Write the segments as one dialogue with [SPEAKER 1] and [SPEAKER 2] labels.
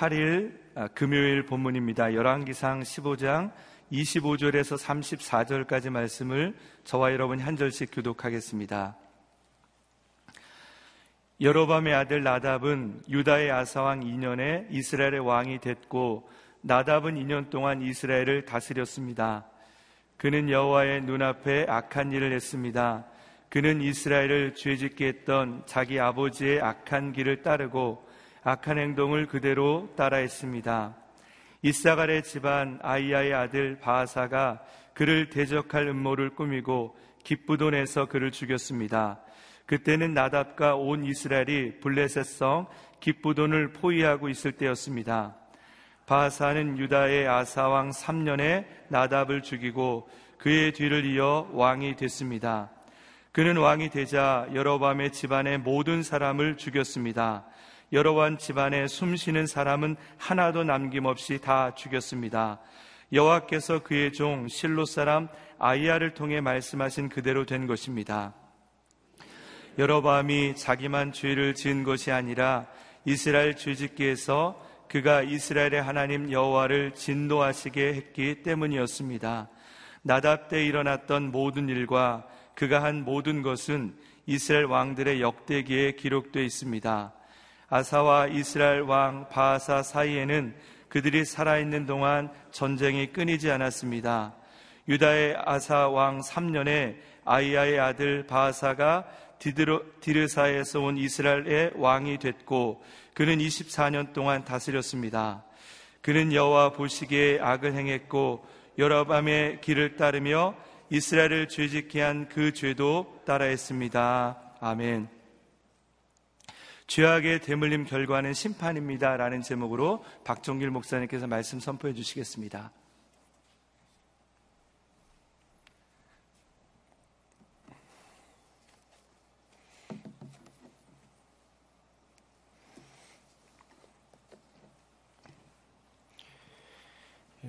[SPEAKER 1] 5월 8일 아, 금요일 본문입니다. 열왕기상 15장 25절에서 34절까지 말씀을 저와 여러분 한 절씩 교독하겠습니다. 여로밤의 아들 나답은 유다의 아사왕 2년에 이스라엘의 왕이 됐고 나답은 2년 동안 이스라엘을 다스렸습니다. 그는 여호와의 눈앞에 악한 일을 했습니다. 그는 이스라엘을 죄짓게 했던 자기 아버지의 악한 길을 따르고 악한 행동을 그대로 따라했습니다. 이사갈의 집안 아이야의 아들 바하사가 그를 대적할 음모를 꾸미고 기쁘돈에서 그를 죽였습니다. 그때는 나답과 온 이스라엘이 블레셋 성 기쁘돈을 포위하고 있을 때였습니다. 바하사는 유다의 아사왕 3년에 나답을 죽이고 그의 뒤를 이어 왕이 됐습니다. 그는 왕이 되자 여러밤의 집안의 모든 사람을 죽였습니다. 여러반 집안에 숨쉬는 사람은 하나도 남김없이 다 죽였습니다. 여호와께서 그의 종 실로 사람 아이야를 통해 말씀하신 그대로 된 것입니다. 여러밤이 자기만 죄를 지은 것이 아니라 이스라엘 죄짓기에서 그가 이스라엘의 하나님 여호와를 진노하시게 했기 때문이었습니다. 나답 때 일어났던 모든 일과 그가 한 모든 것은 이스라엘 왕들의 역대기에 기록되어 있습니다. 아사와 이스라엘 왕 바하사 사이에는 그들이 살아있는 동안 전쟁이 끊이지 않았습니다. 유다의 아사 왕 3년에 아이야의 아들 바하사가 디르사에서 온 이스라엘의 왕이 됐고 그는 24년 동안 다스렸습니다. 그는 여호와 보시기에 악을 행했고 여러 밤의 길을 따르며 이스라엘을 죄짓게 한 그 죄도 따라했습니다. 아멘. 죄악의 대물림 결과는 심판입니다. 라는 제목으로 박종길 목사님께서 말씀 선포해 주시겠습니다.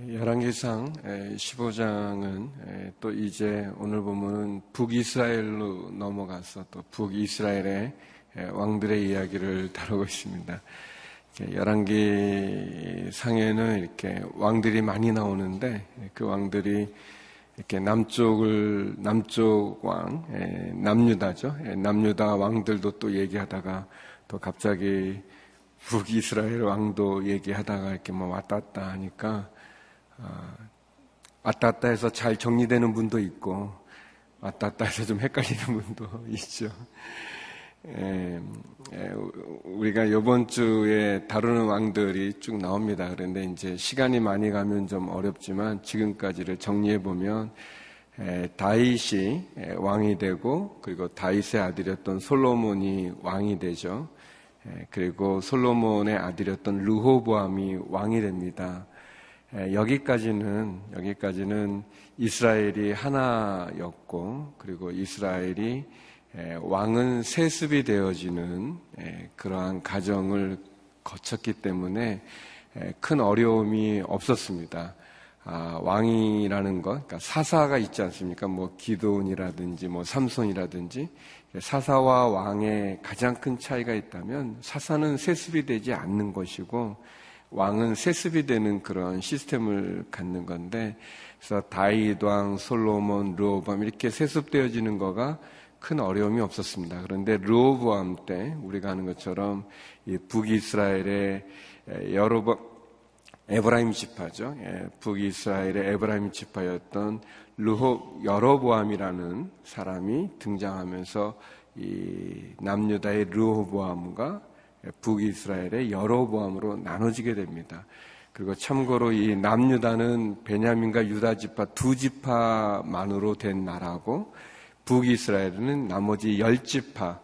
[SPEAKER 2] 열왕기상 15장은 또 이제 오늘 보면은 북이스라엘로 넘어가서 또 북이스라엘의 예, 왕들의 이야기를 다루고 있습니다. 열왕기 상에는 이렇게 왕들이 많이 나오는데 그 왕들이 이렇게 남쪽을 남쪽 왕 예, 남유다죠. 예, 남유다 왕들도 또 얘기하다가 또 갑자기 북이스라엘 왕도 얘기하다가 이렇게 뭐 왔다 갔다 하니까 아, 왔다 갔다 해서 잘 정리되는 분도 있고 왔다 갔다 해서 좀 헷갈리는 분도 있죠. 에, 에, 우리가 이번 주에 다루는 왕들이 쭉 나옵니다. 그런데 이제 시간이 많이 가면 좀 어렵지만 지금까지를 정리해 보면 다윗이 왕이 되고 그리고 다윗의 아들이었던 솔로몬이 왕이 되죠. 에, 그리고 솔로몬의 아들이었던 르호보암이 왕이 됩니다. 에, 여기까지는 여기까지는 이스라엘이 하나였고 그리고 이스라엘이 왕은 세습이 되어지는 그러한 가정을 거쳤기 때문에 큰 어려움이 없었습니다. 아, 왕이라는 것, 그러니까 사사가 있지 않습니까? 뭐 기도원이라든지 뭐 삼손이라든지 사사와 왕의 가장 큰 차이가 있다면 사사는 세습이 되지 않는 것이고 왕은 세습이 되는 그런 시스템을 갖는 건데 그래서 다윗 왕, 솔로몬, 르호보암 이렇게 세습되어지는 거가 큰 어려움이 없었습니다. 그런데 르호보암 때 우리가 하는 것처럼 북이스라엘의 여러 번 에브라임 지파죠. 예, 북이스라엘의 에브라임 지파였던 르호 여로보암이라는 사람이 등장하면서 이 남유다의 르호보암과 북이스라엘의 여로보암으로 나눠지게 됩니다. 그리고 참고로 이 남유다는 베냐민과 유다 지파 두 지파만으로 된 나라고 북이스라엘은 나머지 열 지파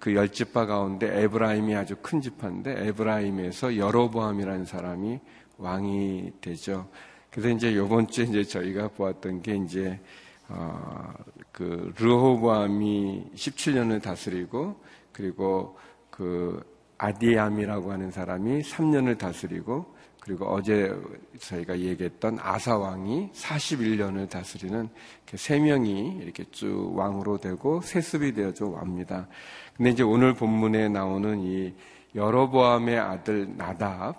[SPEAKER 2] 그 열 지파 가운데 에브라임이 아주 큰 지파인데 에브라임에서 여로보암이라는 사람이 왕이 되죠. 그래서 이제 요번 주에 이제 저희가 보았던 게 이제 어, 그 르호보암이 17년을 다스리고 그리고 그 아디암이라고 하는 사람이 3년을 다스리고 그리고 어제 저희가 얘기했던 아사 왕이 41년을 다스리는 세 명이 이렇게 쭉 왕으로 되고 세습이 되어져 옵니다. 근데 이제 오늘 본문에 나오는 이 여로보암의 아들 나답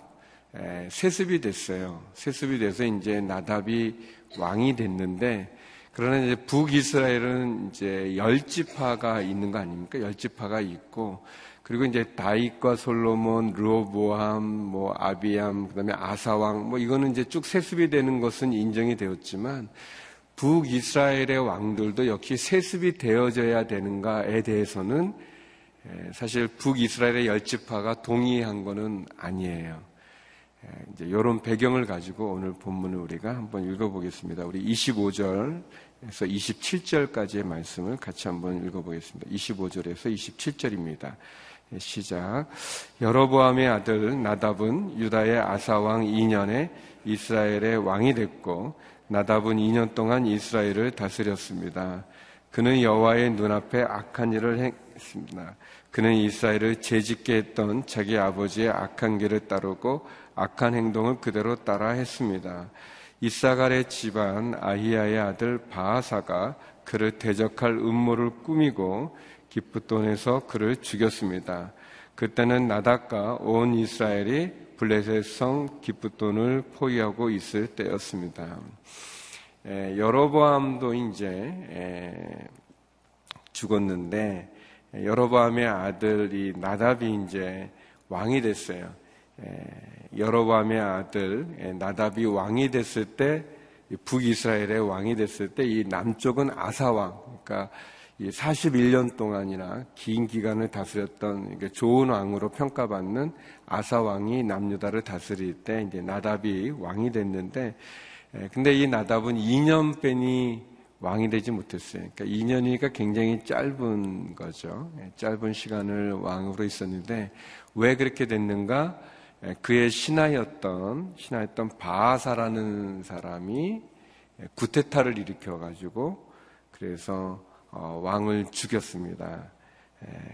[SPEAKER 2] 세습이 됐어요. 세습이 돼서 이제 나답이 왕이 됐는데 그러나 이제 북이스라엘은 이제 열지파가 있는 거 아닙니까? 열지파가 있고 그리고 이제 다윗과 솔로몬, 르호보암, 뭐 아비암, 그다음에 아사왕 뭐 이거는 이제 쭉 세습이 되는 것은 인정이 되었지만 북이스라엘의 왕들도 역시 세습이 되어져야 되는가에 대해서는 사실 북이스라엘의 열지파가 동의한 것은 아니에요. 이제 이런 배경을 가지고 오늘 본문을 우리가 한번 읽어보겠습니다. 우리 25절에서 27절까지의 말씀을 같이 한번 읽어보겠습니다. 25절에서 27절입니다. 시작. 여로보암의 아들 나답은 유다의 아사왕 2년에 이스라엘의 왕이 됐고 나답은 2년 동안 이스라엘을 다스렸습니다. 그는 여호와의 눈앞에 악한 일을 했습니다. 그는 이스라엘을 재짓게 했던 자기 아버지의 악한 길을 따르고 악한 행동을 그대로 따라 했습니다. 이사갈의 집안 아히야의 아들 바하사가 그를 대적할 음모를 꾸미고 기프돈에서 그를 죽였습니다. 그때는 나닥과 온 이스라엘이 블레셋 성 기프돈을 포위하고 있을 때였습니다. 에, 여로보암도 이제 에, 죽었는데 여로보암의 아들이 나답이 이제 왕이 됐어요. 여로보암의 아들 나답이 왕이 됐을 때 북이스라엘의 왕이 됐을 때 이 남쪽은 아사왕 그러니까 41년 동안이나 긴 기간을 다스렸던 좋은 왕으로 평가받는 아사 왕이 남유다를 다스릴 때 이제 나답이 왕이 됐는데 근데 이 나답은 2년 뺀이 왕이 되지 못했어요. 그러니까 2년이니까 굉장히 짧은 거죠. 짧은 시간을 왕으로 있었는데 왜 그렇게 됐는가? 그의 신하였던 신하였던 바하사라는 사람이 구테타를 일으켜 가지고 그래서 어, 왕을 죽였습니다.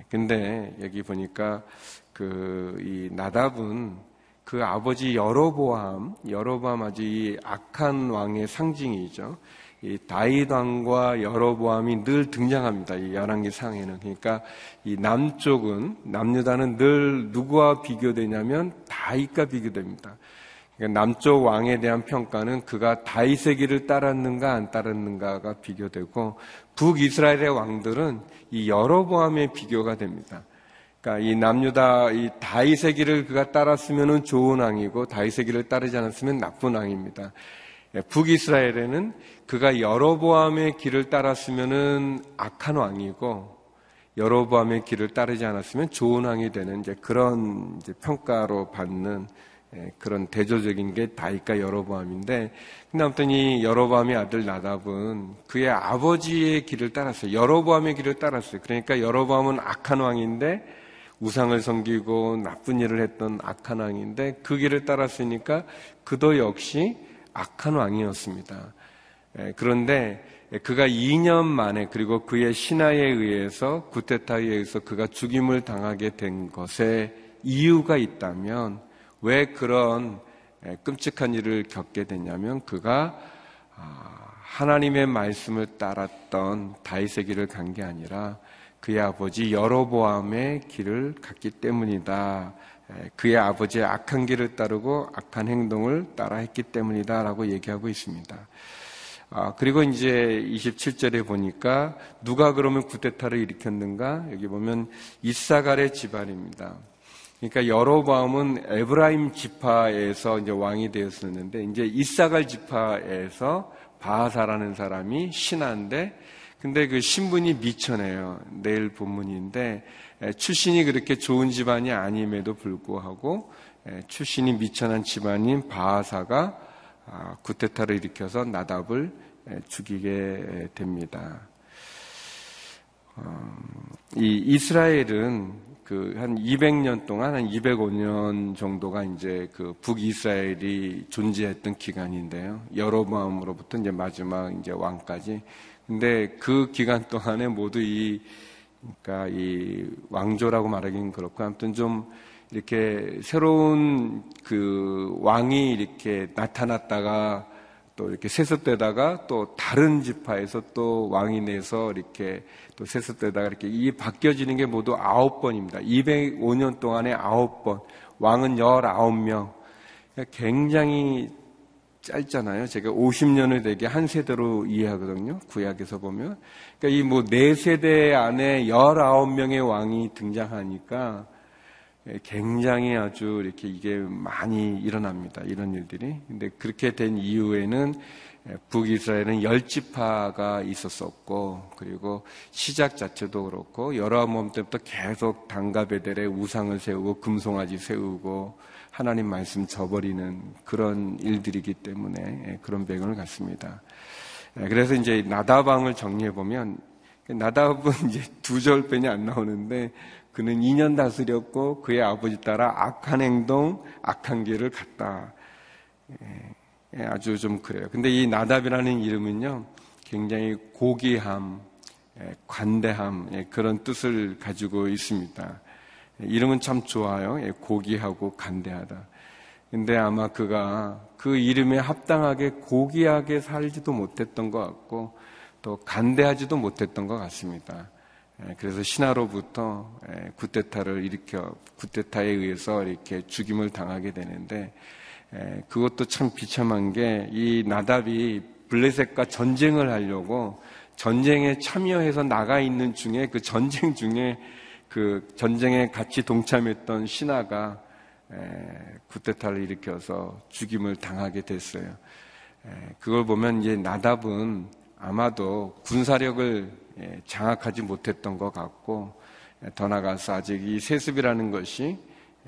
[SPEAKER 2] 근데 여기 보니까 그 이 나답은 그 아버지 여로보암, 여로보암 아주 이 악한 왕의 상징이죠. 이 다윗 왕과 여로보암이 늘 등장합니다. 이 열왕기 상에는 그러니까 이 남쪽은 남유다는 늘 누구와 비교되냐면 다윗과 비교됩니다. 그러니까 남쪽 왕에 대한 평가는 그가 길을 따랐는가 안 따랐는가가 비교되고 북이스라엘의 왕들은 이 여로보암의 비교가 됩니다. 그러니까 이 남유다 이 길을 그가 따랐으면 좋은 왕이고 길을 따르지 않았으면 나쁜 왕입니다. 예, 북이스라엘에는 그가 여로보암의 길을 따랐으면 악한 왕이고 여로보암의 길을 따르지 않았으면 좋은 왕이 되는 이제 그런 이제 평가로 받는 예, 그런 대조적인 게 다윗과 여로보암인데 근데 아무튼 이 여로보암의 아들 나답은 그의 아버지의 길을 따랐어요. 여로보암의 길을 따랐어요. 그러니까 여로보암은 악한 왕인데 우상을 섬기고 나쁜 일을 했던 악한 왕인데 그 길을 따랐으니까 그도 역시 악한 왕이었습니다. 예, 그런데 그가 2년 만에 그리고 그의 신하에 의해서 구테타에 의해서 그가 죽임을 당하게 된 것에 이유가 있다면 왜 그런 끔찍한 일을 겪게 됐냐면 그가 아, 하나님의 말씀을 따랐던 다윗의 길을 간 게 아니라 그의 아버지 여로보암의 길을 갔기 때문이다. 그의 아버지의 악한 길을 따르고 악한 행동을 따라했기 때문이다라고 얘기하고 있습니다. 아, 그리고 이제 27절에 보니까 누가 그러면 구테타를 일으켰는가? 여기 보면 이사갈의 집안입니다. 그러니까 여로보암은 에브라임 지파에서 이제 왕이 되었었는데 이제 이사갈 지파에서 바하사라는 사람이 신하인데 근데 그 신분이 미천해요. 내일 본문인데 출신이 그렇게 좋은 집안이 아님에도 불구하고 출신이 미천한 집안인 바하사가 아, 구테타를 일으켜서 나답을 죽이게 됩니다. 어, 이 이스라엘은 그 한 200년 동안 한 205년 정도가 이제 그 북이스라엘이 존재했던 기간인데요. 여로보암으로부터 이제 마지막 이제 왕까지. 근데 그 기간 동안에 모두 이 그러니까 이 왕조라고 말하기는 그렇고 아무튼 좀 이렇게 새로운 그 왕이 이렇게 나타났다가 또 이렇게 세습되다가 또 다른 지파에서 또 왕이 내서 이렇게 또 세습되다가 이렇게 이 바뀌어지는 게 모두 아홉 번입니다. 205년 동안에 아홉 번. 왕은 19명. 굉장히 짧잖아요. 제가 50년을 되게 한 세대로 이해하거든요. 구약에서 보면. 그러니까 이 뭐 네 세대 안에 19명의 왕이 등장하니까 굉장히 아주 이렇게 이게 많이 일어납니다. 이런 일들이. 근데 그렇게 된 이후에는 북이스라엘은 열지파가 있었었고 그리고 시작 자체도 그렇고 여러함 때부터 계속 당가베델의 우상을 세우고 금송아지 세우고 하나님 말씀 저버리는 그런 일들이기 때문에 그런 배경을 갖습니다. 그래서 이제 나다방을 정리해 보면 나답은 이제 두 절빼이 안 나오는데 그는 2년 다스렸고 그의 아버지 따라 악한 행동, 악한 길을 갔다. 예, 아주 좀 그래요. 근데 이 나답이라는 이름은요, 굉장히 고귀함, 예, 관대함, 예, 그런 뜻을 가지고 있습니다. 이름은 참 좋아요. 고귀하고 간대하다. 근데 아마 그가 그 이름에 합당하게 고귀하게 살지도 못했던 것 같고 또 간대하지도 못했던 것 같습니다. 예, 그래서 신하로부터 예, 구테타를 일으켜 구테타에 의해서 이렇게 죽임을 당하게 되는데 예, 그것도 참 비참한 게 이 나답이 블레셋과 전쟁을 하려고 전쟁에 참여해서 나가 있는 중에 그 전쟁 중에 그 전쟁에 같이 동참했던 신하가 구테타를 일으켜서 죽임을 당하게 됐어요. 그걸 보면 이제 나답은 아마도 군사력을 예, 장악하지 못했던 것 같고 예, 더 나아가서 아직 이 세습이라는 것이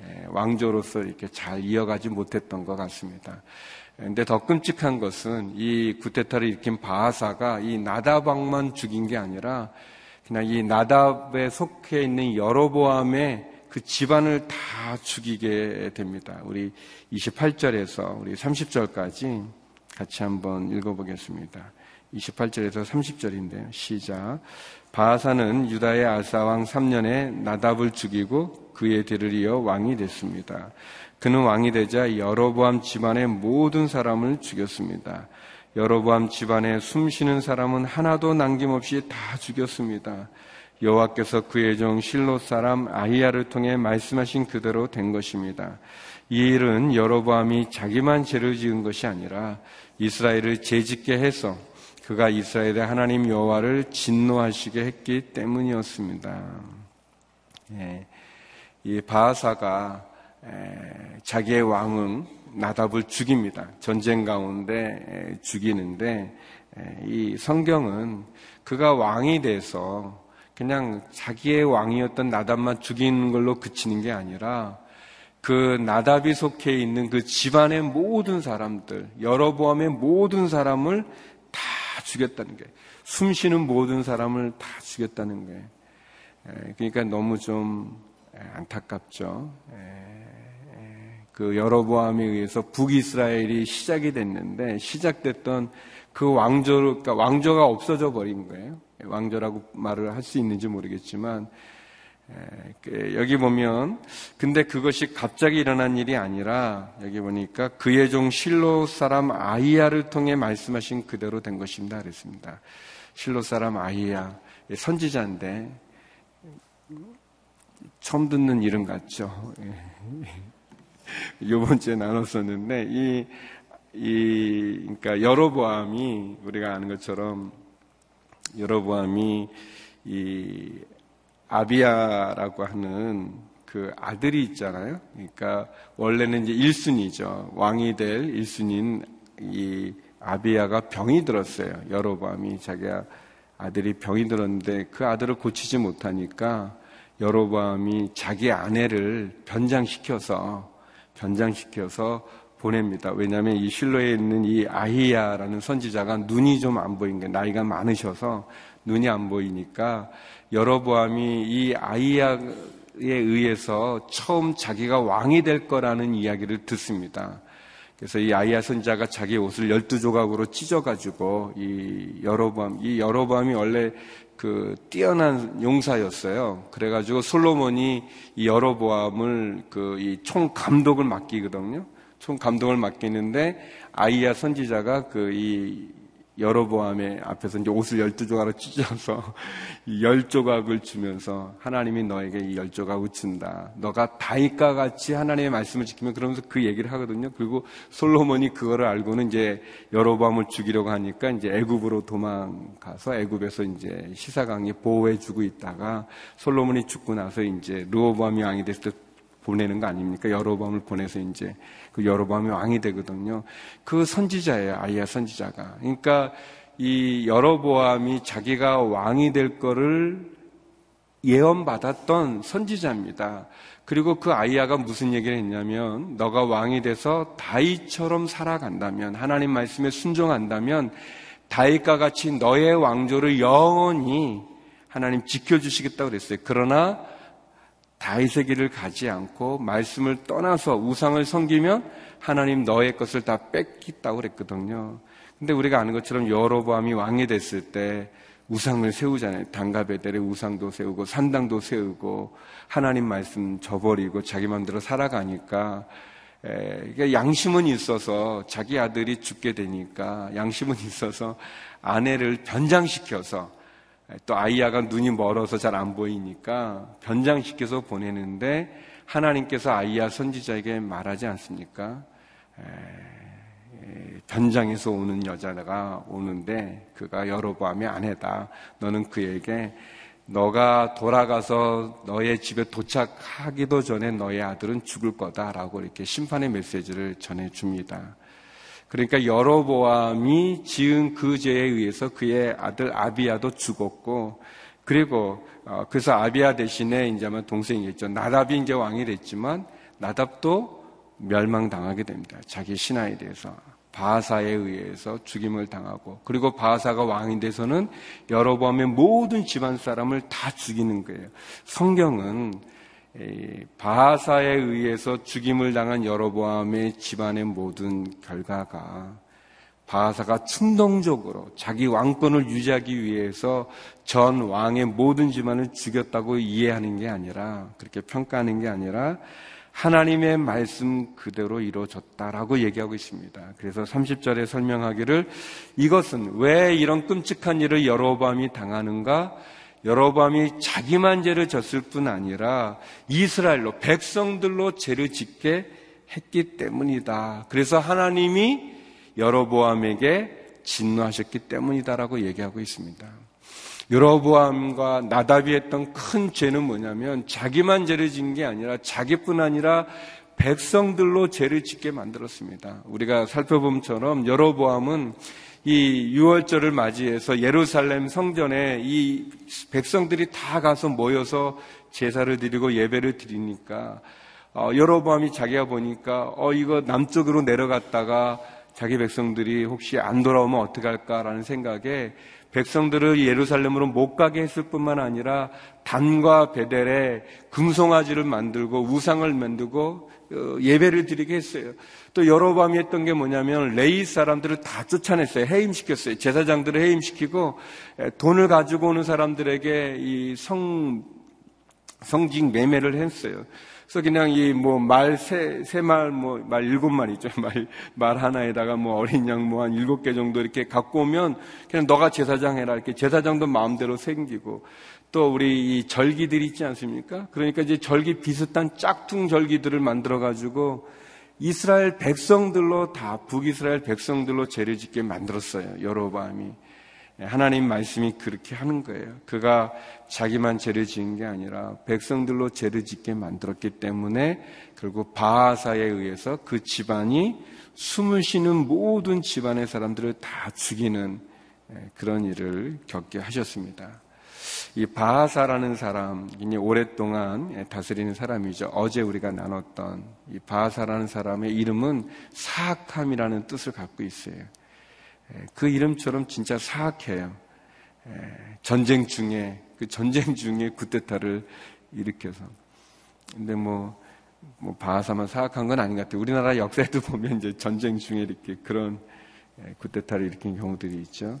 [SPEAKER 2] 예, 왕조로서 이렇게 잘 이어가지 못했던 것 같습니다. 근데 더 끔찍한 것은 이 구테타를 일으킨 바하사가 이 나다방만 죽인 게 아니라 그냥 이 나답에 속해 있는 여로보암의 그 집안을 다 죽이게 됩니다. 우리 28절에서 우리 30절까지 같이 한번 읽어보겠습니다. 28절에서 30절인데요. 시작. 바하사는 유다의 아사왕 3년에 나답을 죽이고 그의 뒤를 이어 왕이 됐습니다. 그는 왕이 되자 여로보암 집안의 모든 사람을 죽였습니다. 여로보암 집안에 숨쉬는 사람은 하나도 남김없이 다 죽였습니다. 여호와께서 그의 종 실로 사람 아히야를 통해 말씀하신 그대로 된 것입니다. 이 일은 여로보암이 자기만 죄를 지은 것이 아니라 이스라엘을 죄짓게 해서 그가 이스라엘의 하나님 여호와를 진노하시게 했기 때문이었습니다. 예, 이 바하사가 에, 자기의 왕은 나답을 죽입니다. 전쟁 가운데 에, 죽이는데 에, 이 성경은 그가 왕이 돼서 그냥 자기의 왕이었던 나답만 죽이는 걸로 그치는 게 아니라 그 나답이 속해 있는 그 집안의 모든 사람들, 여러보암의 모든 사람을 다 죽였다는 거예요. 숨 쉬는 모든 사람을 다 죽였다는 거예요. 그러니까 너무 좀 안타깝죠. 그 여로보암에 의해서 북이스라엘이 시작이 됐는데 시작됐던 그 왕조, 그러니까 왕조가 없어져 버린 거예요. 왕조라고 말을 할 수 있는지 모르겠지만 그 여기 보면 근데 그것이 갑자기 일어난 일이 아니라 여기 보니까 그의 종 실로 사람 아이야를 통해 말씀하신 그대로 된 것입니다. 그랬습니다. 실로 사람 아이야 선지자인데 처음 듣는 이름 같죠. 요번 주에 나눴었는데 이, 이 그러니까 여로보암이 우리가 아는 것처럼 여로보암이 이 아비아라고 하는 그 아들이 있잖아요. 그러니까 원래는 이제 1순위죠. 왕이 될 1순위인 이 아비아가 병이 들었어요. 여로밤이 자기가 아들이 병이 들었는데 그 아들을 고치지 못하니까 여로밤이 자기 아내를 변장시켜서 변장시켜서 보냅니다. 왜냐하면 이 실로에 있는 이 아히야라는 선지자가 눈이 좀 안 보인 게 나이가 많으셔서 눈이 안 보이니까 여로보암이 이 아이야에 의해서 처음 자기가 왕이 될 거라는 이야기를 듣습니다. 그래서 이 아이야 선자가 자기 옷을 열두 조각으로 찢어가지고 이 여로보암, 이 여로보암이 원래 그 뛰어난 용사였어요. 그래가지고 솔로몬이 이 여로보암을 그 이 총 감독을 맡기거든요. 총 감동을 맡기는데 아이야 선지자가 그 이 여로보암의 앞에서 이제 옷을 열두 조각으로 찢어서 열 조각을 주면서 하나님이 너에게 이 열 조각을 준다. 너가 다윗과 같이 하나님의 말씀을 지키면 그러면서 그 얘기를 하거든요. 그리고 솔로몬이 그거를 알고는 이제 여로보암을 죽이려고 하니까 이제 애굽으로 도망가서 애굽에서 이제 시사강이 보호해주고 있다가 솔로몬이 죽고 나서 이제 르호보암이 왕이 됐을 때 보내는 거 아닙니까? 여로밤을 보내서 이제 그 여로밤이 왕이 되거든요. 그 선지자예요. 아이야 선지자가. 그러니까 이 여로보암이 자기가 왕이 될 거를 예언받았던 선지자입니다. 그리고 그 아이야가 무슨 얘기를 했냐면 너가 왕이 돼서 다윗처럼 살아간다면 하나님 말씀에 순종한다면 다윗과 같이 너의 왕조를 영원히 하나님 지켜주시겠다고 그랬어요. 그러나 다윗의 길을 가지 않고 말씀을 떠나서 우상을 섬기면 하나님 너의 것을 다 뺏겠다고 그랬거든요. 근데 우리가 아는 것처럼 여로보암이 왕이 됐을 때 우상을 세우잖아요. 단가베델의 우상도 세우고 산당도 세우고 하나님 말씀 저버리고 자기 마음대로 살아가니까 에, 양심은 있어서 자기 아들이 죽게 되니까 양심은 있어서 아내를 변장시켜서 또 아이야가 눈이 멀어서 잘 안 보이니까 변장시켜서 보내는데 하나님께서 아이야 선지자에게 말하지 않습니까? 변장해서 오는 여자가 오는데 그가 여로보암의 아내다. 너는 그에게 너가 돌아가서 너의 집에 도착하기도 전에 너의 아들은 죽을 거다라고 이렇게 심판의 메시지를 전해 줍니다. 그러니까 여로보암이 지은 그 죄에 의해서 그의 아들 아비아도 죽었고 그리고 어, 그래서 아비아 대신에 이제 아마 동생이겠죠. 나답이 이제 왕이 됐지만 나답도 멸망당하게 됩니다. 자기 신하에 대해서 바하사에 의해서 죽임을 당하고 그리고 바하사가 왕이 돼서는 여로보암의 모든 집안 사람을 다 죽이는 거예요. 성경은 바하사에 의해서 죽임을 당한 여로보암의 집안의 모든 결과가 바하사가 충동적으로 자기 왕권을 유지하기 위해서 전 왕의 모든 집안을 죽였다고 이해하는 게 아니라 그렇게 평가하는 게 아니라 하나님의 말씀 그대로 이루어졌다라고 얘기하고 있습니다. 그래서 30절에 설명하기를 이것은 왜 이런 끔찍한 일을 여로보암이 당하는가? 여로밤이 자기만 죄를 졌을 뿐 아니라 이스라엘로 백성들로 죄를 짓게 했기 때문이다. 그래서 하나님이 여로보암에게 진노하셨기 때문이다라고 얘기하고 있습니다. 여로보암과 나답이 했던 큰 죄는 뭐냐면 자기만 죄를 진 게 아니라 자기뿐 아니라 백성들로 죄를 짓게 만들었습니다. 우리가 살펴봄처럼 여로보암은 이 6월절을 맞이해서 예루살렘 성전에 이 백성들이 다 가서 모여서 제사를 드리고 예배를 드리니까 어, 여로보암이 자기가 보니까 어 이거 남쪽으로 내려갔다가 자기 백성들이 혹시 안 돌아오면 어떡할까라는 생각에 백성들을 예루살렘으로 못 가게 했을 뿐만 아니라 단과 베델에 금송아지를 만들고 우상을 만들고 어, 예배를 드리게 했어요. 또 여로밤이 했던 게 뭐냐면 레이 사람들을 다 쫓아냈어요. 해임시켰어요. 제사장들을 해임시키고 돈을 가지고 오는 사람들에게 이 성, 성직 매매를 했어요. 그래서 그냥 이 뭐 말 세, 세 말, 뭐 말 일곱 마리죠. 말, 말 하나에다가 뭐 어린 양 뭐 한 일곱 개 정도 이렇게 갖고 오면 그냥 너가 제사장 해라. 이렇게 제사장도 마음대로 생기고 또 우리 이 절기들이 있지 않습니까? 그러니까 이제 절기 비슷한 짝퉁 절기들을 만들어 가지고 이스라엘 백성들로 다 북이스라엘 백성들로 죄를 짓게 만들었어요. 여로보암이 하나님 말씀이 그렇게 하는 거예요. 그가 자기만 죄를 지은 게 아니라 백성들로 죄를 짓게 만들었기 때문에 결국 바하사에 의해서 그 집안이 숨을 쉬는 모든 집안의 사람들을 다 죽이는 그런 일을 겪게 하셨습니다. 이 바하사라는 사람, 오랫동안 다스리는 사람이죠. 어제 우리가 나눴던 이 바하사라는 사람의 이름은 사악함이라는 뜻을 갖고 있어요. 그 이름처럼 진짜 사악해요. 전쟁 중에, 그 전쟁 중에 구테타를 일으켜서. 근데 뭐, 뭐, 바하사만 사악한 건 아닌 것 같아요. 우리나라 역사에도 보면 이제 전쟁 중에 이렇게 그런 구테타를 일으킨 경우들이 있죠.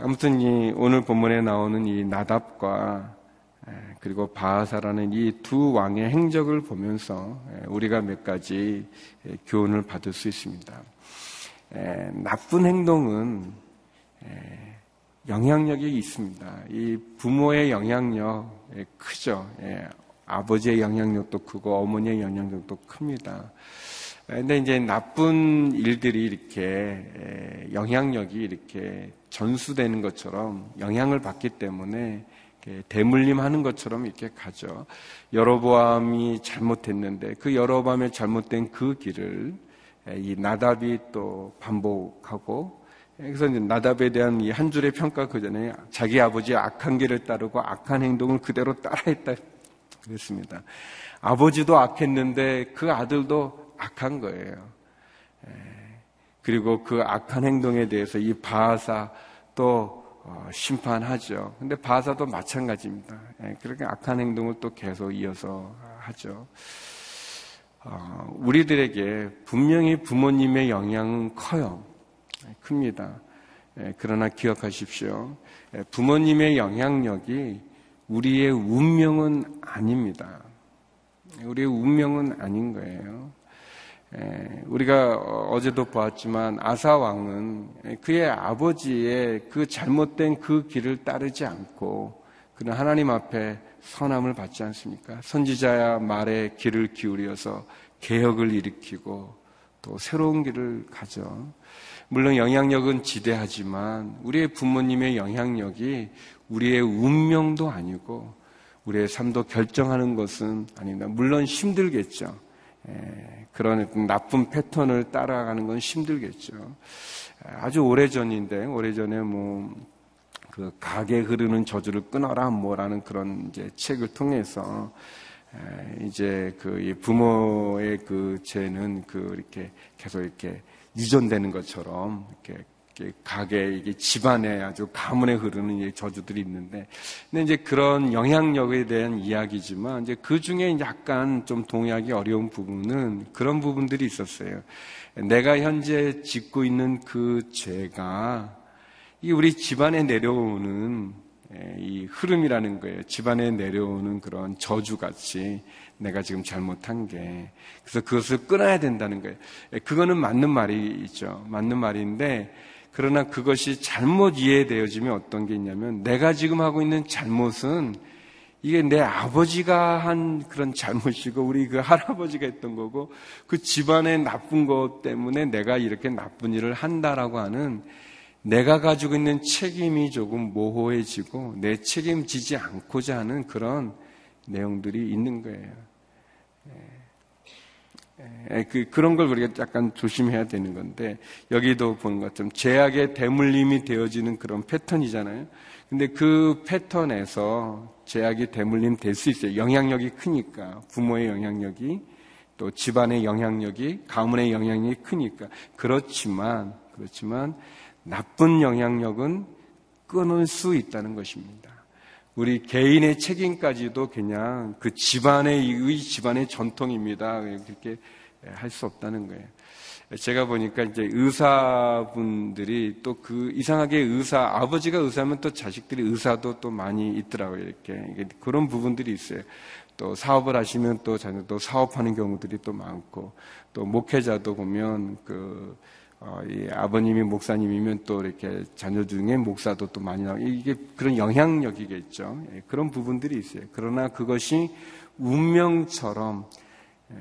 [SPEAKER 2] 아무튼 이 오늘 본문에 나오는 이 나답과 그리고 바하사라는 이 두 왕의 행적을 보면서 우리가 몇 가지 교훈을 받을 수 있습니다. 나쁜 행동은 영향력이 있습니다. 이 부모의 영향력 크죠. 아버지의 영향력도 크고 어머니의 영향력도 큽니다. 근데 이제 나쁜 일들이 이렇게 영향력이 이렇게 전수되는 것처럼 영향을 받기 때문에 대물림하는 것처럼 이렇게 가죠. 여로보암이 잘못했는데 그 여로보암의 잘못된 그 길을 이 나답이 또 반복하고 그래서 나답에 대한 이 한 줄의 평가 그 전에 자기 아버지의 악한 길을 따르고 악한 행동을 그대로 따라했다 그랬습니다. 아버지도 악했는데 그 아들도 악한 거예요. 그리고 그 악한 행동에 대해서 이 바하사 또 어, 심판하죠. 근데 바사도 마찬가지입니다. 예, 그렇게 악한 행동을 또 계속 이어서 하죠. 어, 우리들에게 분명히 부모님의 영향은 커요. 예, 큽니다. 예, 그러나 기억하십시오. 부모님의 영향력이 우리의 운명은 아닙니다. 우리의 운명은 아닌 거예요. 예, 우리가 어제도 보았지만 아사 왕은 그의 아버지의 그 잘못된 그 길을 따르지 않고 그는 하나님 앞에 선함을 받지 않습니까? 선지자야 말에 길을 기울여서 개혁을 일으키고 또 새로운 길을 가죠. 물론 영향력은 지대하지만 우리의 부모님의 영향력이 우리의 운명도 아니고 우리의 삶도 결정하는 것은 아닙니다. 물론 힘들겠죠. 예, 그런 나쁜 패턴을 따라가는 건 힘들겠죠. 아주 오래 전인데 오래 전에 뭐 그 가게 흐르는 저주를 끊어라 뭐라는 그런 이제 책을 통해서 이제 그 부모의 그 죄는 그 이렇게 계속 이렇게 유전되는 것처럼 이렇게 가게 이게 집안에 아주 가문에 흐르는 저주들이 있는데, 근데 이제 그런 영향력에 대한 이야기지만 이제 그 중에 약간 좀 동의하기 어려운 부분은 그런 부분들이 있었어요. 내가 현재 짓고 있는 그 죄가 이 우리 집안에 내려오는 예, 이 흐름이라는 거예요. 집안에 내려오는 그런 저주같이 내가 지금 잘못한 게. 그래서 그것을 끊어야 된다는 거예요. 예, 그거는 맞는 말이죠. 맞는 말인데, 그러나 그것이 잘못 이해되어지면 어떤 게 있냐면 내가 지금 하고 있는 잘못은 이게 내 아버지가 한 그런 잘못이고 우리 그 할아버지가 했던 거고 그 집안의 나쁜 것 때문에 내가 이렇게 나쁜 일을 한다라고 하는 내가 가지고 있는 책임이 조금 모호해지고 내 책임지지 않고자 하는 그런 내용들이 있는 거예요. 그, 그런 걸 우리가 약간 조심해야 되는 건데, 여기도 보는 것처럼 제약의 대물림이 되어지는 그런 패턴이잖아요. 근데 그 패턴에서 제약이 대물림 될 수 있어요. 영향력이 크니까. 부모의 영향력이, 또 집안의 영향력이, 가문의 영향력이 크니까. 그렇지만, 그렇지만, 나쁜 영향력은 끊을 수 있다는 것입니다. 우리 개인의 책임까지도 그냥 그 집안의 이 집안의 전통입니다. 그렇게 할 수 없다는 거예요. 제가 보니까 이제 의사분들이 또 그 이상하게 의사 아버지가 의사면 또 자식들이 의사도 또 많이 있더라고요. 이렇게 그런 부분들이 있어요. 또 사업을 하시면 또 자녀도 사업하는 경우들이 또 많고 또 목회자도 보면 그 어, 이 아버님이 목사님이면 또 이렇게 자녀 중에 목사도 또 많이 나오고 이게 그런 영향력이겠죠. 예, 그런 부분들이 있어요. 그러나 그것이 운명처럼 예,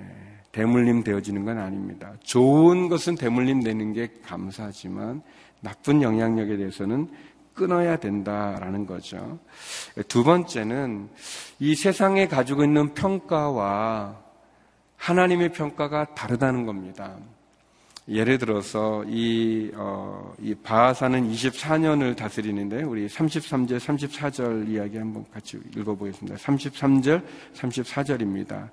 [SPEAKER 2] 대물림 되어지는 건 아닙니다. 좋은 것은 대물림 되는 게 감사하지만 나쁜 영향력에 대해서는 끊어야 된다라는 거죠. 두 번째는 이 세상에 가지고 있는 평가와 하나님의 평가가 다르다는 겁니다. 예를 들어서 이, 어, 이 바하사는 24년을 다스리는데 우리 33절, 34절 이야기 한번 같이 읽어보겠습니다. 33절, 34절입니다.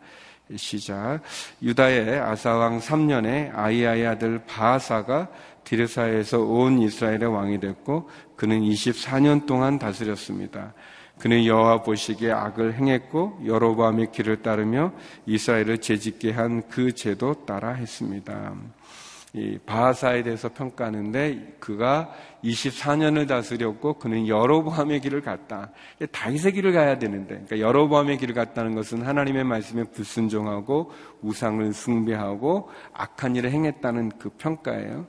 [SPEAKER 2] 시작. 유다의 아사왕 3년에 아이아의 아들 바하사가 디르사에서 온 이스라엘의 왕이 됐고 그는 24년 동안 다스렸습니다. 그는 여호와 보시기에 악을 행했고 여로보암의 길을 따르며 이스라엘을 죄짓게 한 그 죄도 따라 했습니다. 이 바하사에 대해서 평가하는데 그가 24년을 다스렸고 그는 여로보암의 길을 갔다. 다윗의 길을 가야 되는데 그러니까 여로보암의 길을 갔다는 것은 하나님의 말씀에 불순종하고 우상을 숭배하고 악한 일을 행했다는 그 평가예요.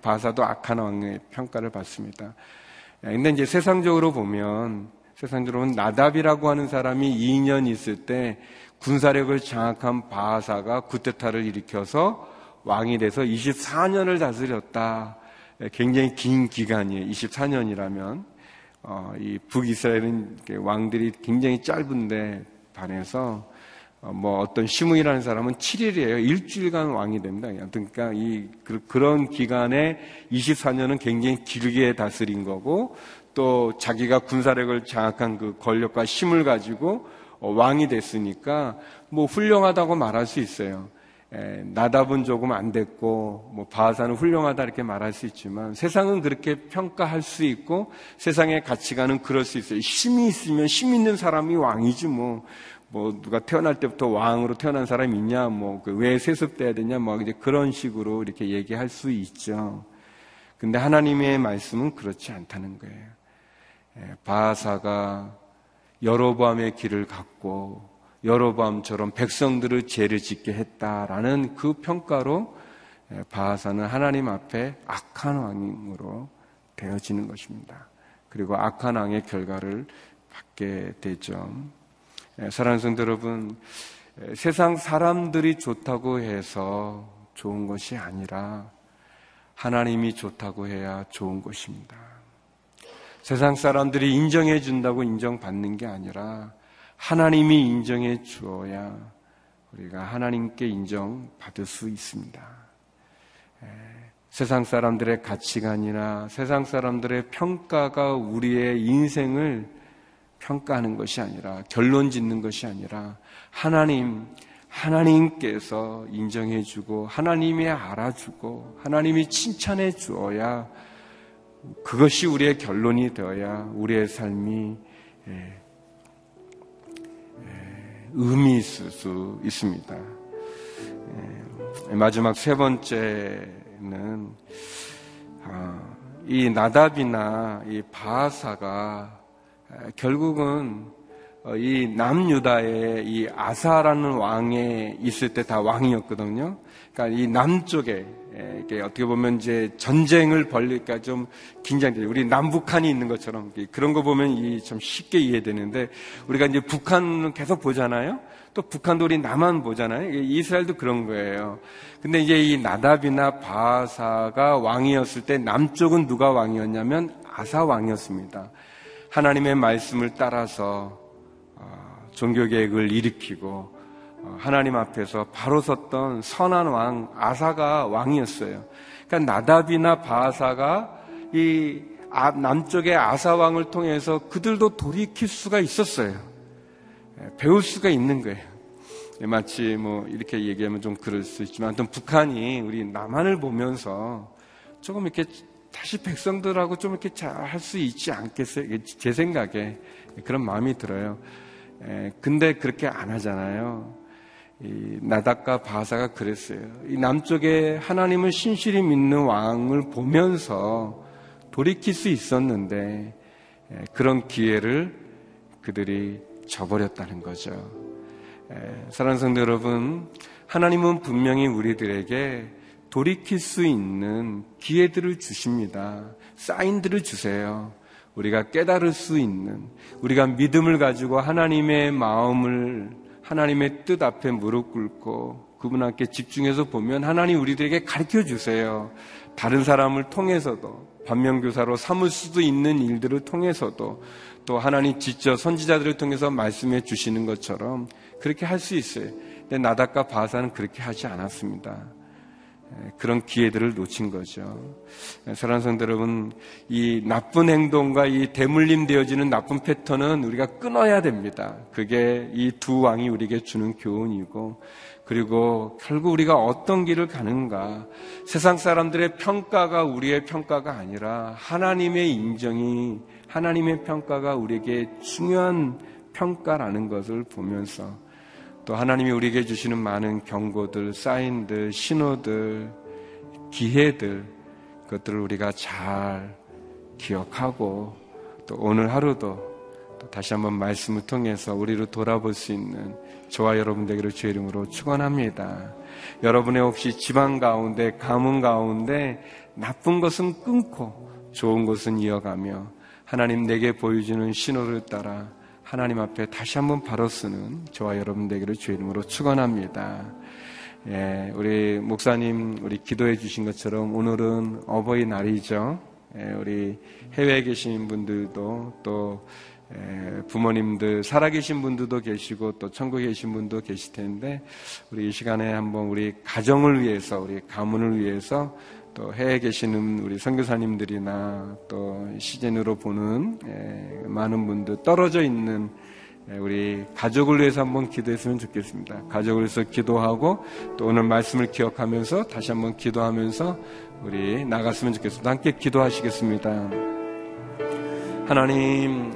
[SPEAKER 2] 바사도 악한 왕의 평가를 받습니다. 근데 이제 세상적으로 보면 세상적으로 나답이라고 하는 사람이 2년 있을 때 군사력을 장악한 바하사가 구테타를 일으켜서 왕이 돼서 24년을 다스렸다. 굉장히 긴 기간이에요. 24년이라면. 어, 이 북이스라엘은 왕들이 굉장히 짧은데 반해서 어, 뭐 어떤 시므이라는 사람은 7일이에요. 일주일간 왕이 됩니다. 그러니까 이 그, 런 기간에 24년은 굉장히 길게 다스린 거고 또 자기가 군사력을 장악한 그 권력과 힘을 가지고 어, 왕이 됐으니까 뭐 훌륭하다고 말할 수 있어요. 나답은 조금 안 됐고 뭐 바하사는 훌륭하다 이렇게 말할 수 있지만 세상은 그렇게 평가할 수 있고 세상의 가치관은 그럴 수 있어요. 힘이 있으면 힘 있는 사람이 왕이지 뭐. 뭐 누가 태어날 때부터 왕으로 태어난 사람이 있냐 뭐왜 그 세습돼야 되냐 뭐 이제 그런 식으로 이렇게 얘기할 수 있죠. 근데 하나님의 말씀은 그렇지 않다는 거예요. 바하사가 여로보암의 길을 갖고 여로밤처럼 백성들을 죄를 짓게 했다라는 그 평가로 바하사는 하나님 앞에 악한 왕으로 되어지는 것입니다. 그리고 악한 왕의 결과를 받게 되죠. 사랑하는 성도 여러분, 세상 사람들이 좋다고 해서 좋은 것이 아니라 하나님이 좋다고 해야 좋은 것입니다. 세상 사람들이 인정해 준다고 인정받는 게 아니라 하나님이 인정해 주어야 우리가 하나님께 인정받을 수 있습니다. 세상 사람들의 가치관이나 세상 사람들의 평가가 우리의 인생을 평가하는 것이 아니라 결론 짓는 것이 아니라 하나님 하나님께서 인정해 주고 하나님이 알아주고 하나님이 칭찬해 주어야 그것이 우리의 결론이 되어야 우리의 삶이 의미 있을 수 있습니다. 예, 마지막 세 번째는 아, 이 나답이나 이 바하사가 결국은 어, 이 남유다의 이 아사라는 왕에 있을 때 다 왕이었거든요. 그러니까 이 남쪽에 이게 어떻게 보면 이제 전쟁을 벌리니까 좀 긴장돼요. 우리 남북한이 있는 것처럼 그런 거 보면 이좀 쉽게 이해되는데 우리가 이제 북한은 계속 보잖아요. 또 북한도 우리 남한 보잖아요. 이스라엘도 그런 거예요. 근데 이제 이 나답이나 바사가 왕이었을 때 남쪽은 누가 왕이었냐면 아사 왕이었습니다. 하나님의 말씀을 따라서 어, 종교 계획을 일으키고 어, 하나님 앞에서 바로 섰던 선한 왕 아사가 왕이었어요. 그러니까 나답이나 바사가 이 아, 남쪽의 아사 왕을 통해서 그들도 돌이킬 수가 있었어요. 예, 배울 수가 있는 거예요. 예, 마치 뭐 이렇게 얘기하면 좀 그럴 수 있지만, 아무튼 북한이 우리 남한을 보면서 조금 이렇게 다시 백성들하고 좀 이렇게 잘 할 수 있지 않겠어요? 제 생각에 그런 마음이 들어요. 에, 예, 근데 그렇게 안 하잖아요. 이 나닥과 바사가 그랬어요. 이 남쪽에 하나님을 신실히 믿는 왕을 보면서 돌이킬 수 있었는데 그런 기회를 그들이 저버렸다는 거죠. 사랑하는 성도 여러분, 하나님은 분명히 우리들에게 돌이킬 수 있는 기회들을 주십니다. 사인들을 주세요. 우리가 깨달을 수 있는, 우리가 믿음을 가지고 하나님의 마음을 하나님의 뜻 앞에 무릎 꿇고 그분 함께 집중해서 보면 하나님 우리들에게 가르쳐 주세요. 다른 사람을 통해서도 반면교사로 삼을 수도 있는 일들을 통해서도 또 하나님 직접 선지자들을 통해서 말씀해 주시는 것처럼 그렇게 할 수 있어요. 근데 나닥과 바사는 그렇게 하지 않았습니다. 예, 그런 기회들을 놓친 거죠. 예, 사랑하는 성도 여러분, 이 나쁜 행동과 이 대물림 되어지는 나쁜 패턴은 우리가 끊어야 됩니다. 그게 이 두 왕이 우리에게 주는 교훈이고, 그리고 결국 우리가 어떤 길을 가는가, 세상 사람들의 평가가 우리의 평가가 아니라 하나님의 인정이, 하나님의 평가가 우리에게 중요한 평가라는 것을 보면서 또 하나님이 우리에게 주시는 많은 경고들, 사인들, 신호들, 기회들 그것들을 우리가 잘 기억하고 또 오늘 하루도 또 다시 한번 말씀을 통해서 우리를 돌아볼 수 있는 저와 여러분 되기를 주의 이름으로 축원합니다. 여러분의 혹시 지방 가운데 가문 가운데 나쁜 것은 끊고 좋은 것은 이어가며 하나님 내게 보여주는 신호를 따라 하나님 앞에 다시 한번 바로 쓰는 저와 여러분 되기를 주의 이름으로 축원합니다. 예, 우리 목사님 우리 기도해 주신 것처럼 오늘은 어버이날이죠. 예, 우리 해외에 계신 분들도 또 예, 부모님들 살아계신 분들도 계시고 또 천국에 계신 분도 계실 텐데 우리 이 시간에 한번 우리 가정을 위해서 우리 가문을 위해서 또 해외에 계시는 우리 선교사님들이나 또 시즌으로 보는 예, 많은 분들 떨어져 있는 예, 우리 가족을 위해서 한번 기도했으면 좋겠습니다. 가족을 위해서 기도하고 또 오늘 말씀을 기억하면서 다시 한번 기도하면서 우리 나갔으면 좋겠습니다. 함께 기도하시겠습니다. 하나님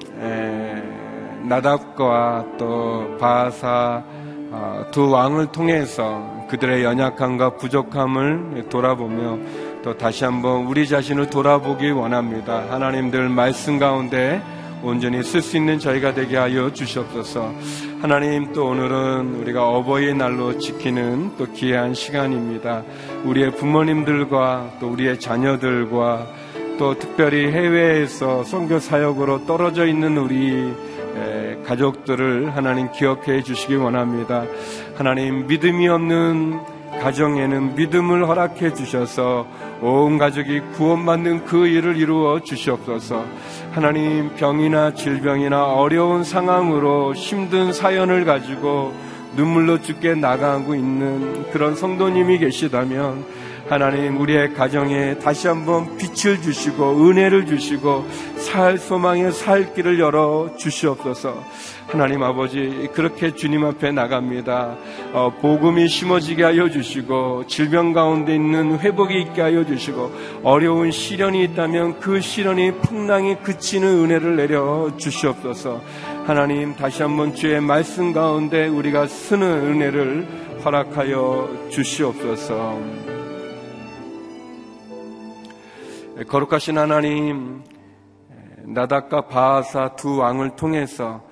[SPEAKER 2] 나답과 또 바사 아, 두 왕을 통해서 그들의 연약함과 부족함을 돌아보며 또 다시 한번 우리 자신을 돌아보기 원합니다. 하나님들 말씀 가운데 온전히 쓸 수 있는 저희가 되게 하여 주시옵소서. 하나님 또 오늘은 우리가 어버이 날로 지키는 또 귀한 시간입니다. 우리의 부모님들과 또 우리의 자녀들과 또 특별히 해외에서 선교 사역으로 떨어져 있는 우리 가족들을 하나님 기억해 주시기 원합니다. 하나님 믿음이 없는 가정에는 믿음을 허락해 주셔서 온 가족이 구원받는 그 일을 이루어 주시옵소서. 하나님 병이나 질병이나 어려운 상황으로 힘든 사연을 가지고 눈물로 죽게 나가고 있는 그런 성도님이 계시다면 하나님 우리의 가정에 다시 한번 빛을 주시고 은혜를 주시고 살 소망의 살 길을 열어 주시옵소서. 하나님 아버지 그렇게 주님 앞에 나갑니다. 어, 복음이 심어지게 하여 주시고 질병 가운데 있는 회복이 있게 하여 주시고 어려운 시련이 있다면 그 시련이 풍랑이 그치는 은혜를 내려 주시옵소서. 하나님 다시 한번 주의 말씀 가운데 우리가 쓰는 은혜를 허락하여 주시옵소서. 거룩하신 하나님, 나닥과 바하사 두 왕을 통해서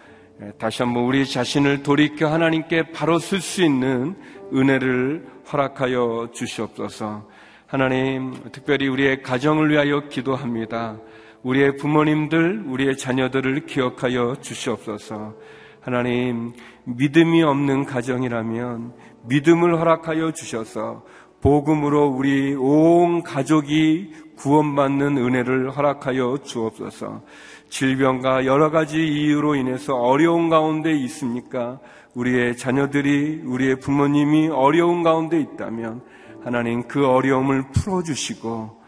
[SPEAKER 2] 다시 한번 우리 자신을 돌이켜 하나님께 바로 쓸 수 있는 은혜를 허락하여 주시옵소서. 하나님, 특별히 우리의 가정을 위하여 기도합니다. 우리의 부모님들, 우리의 자녀들을 기억하여 주시옵소서. 하나님, 믿음이 없는 가정이라면 믿음을 허락하여 주셔서 복음으로 우리 온 가족이 구원받는 은혜를 허락하여 주옵소서. 질병과 여러 가지 이유로 인해서 어려운 가운데 있습니까? 우리의 자녀들이, 우리의 부모님이 어려운 가운데 있다면 하나님 그 어려움을 풀어주시고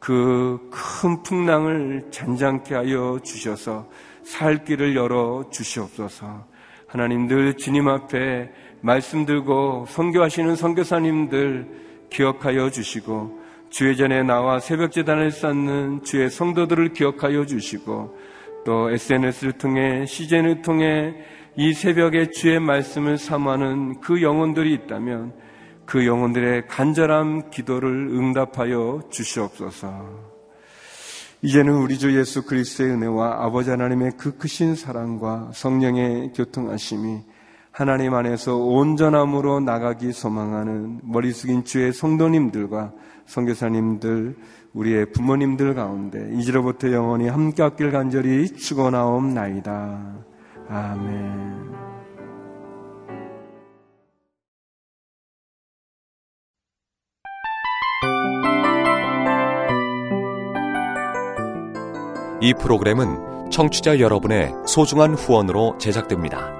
[SPEAKER 2] 그 큰 풍랑을 잔잔케 하여 주셔서 살 길을 열어 주시옵소서. 하나님 늘 주님 앞에 말씀 들고 선교하시는 선교사님들 기억하여 주시고 주의 전에 나와 새벽 재단을 쌓는 주의 성도들을 기억하여 주시고 또 SNS를 통해 시즌을 통해 이 새벽에 주의 말씀을 사모하는 그 영혼들이 있다면 그 영혼들의 간절한 기도를 응답하여 주시옵소서. 이제는 우리 주 예수 그리스도의 은혜와 아버지 하나님의 그 크신 사랑과 성령의 교통하심이 하나님 안에서 온전함으로 나가기 소망하는 머리 숙인 주의 성도님들과 선교사님들, 우리의 부모님들 가운데 이제로부터 영원히 함께 하길 간절히 축원하옵나이다. 아멘.
[SPEAKER 3] 이 프로그램은 청취자 여러분의 소중한 후원으로 제작됩니다.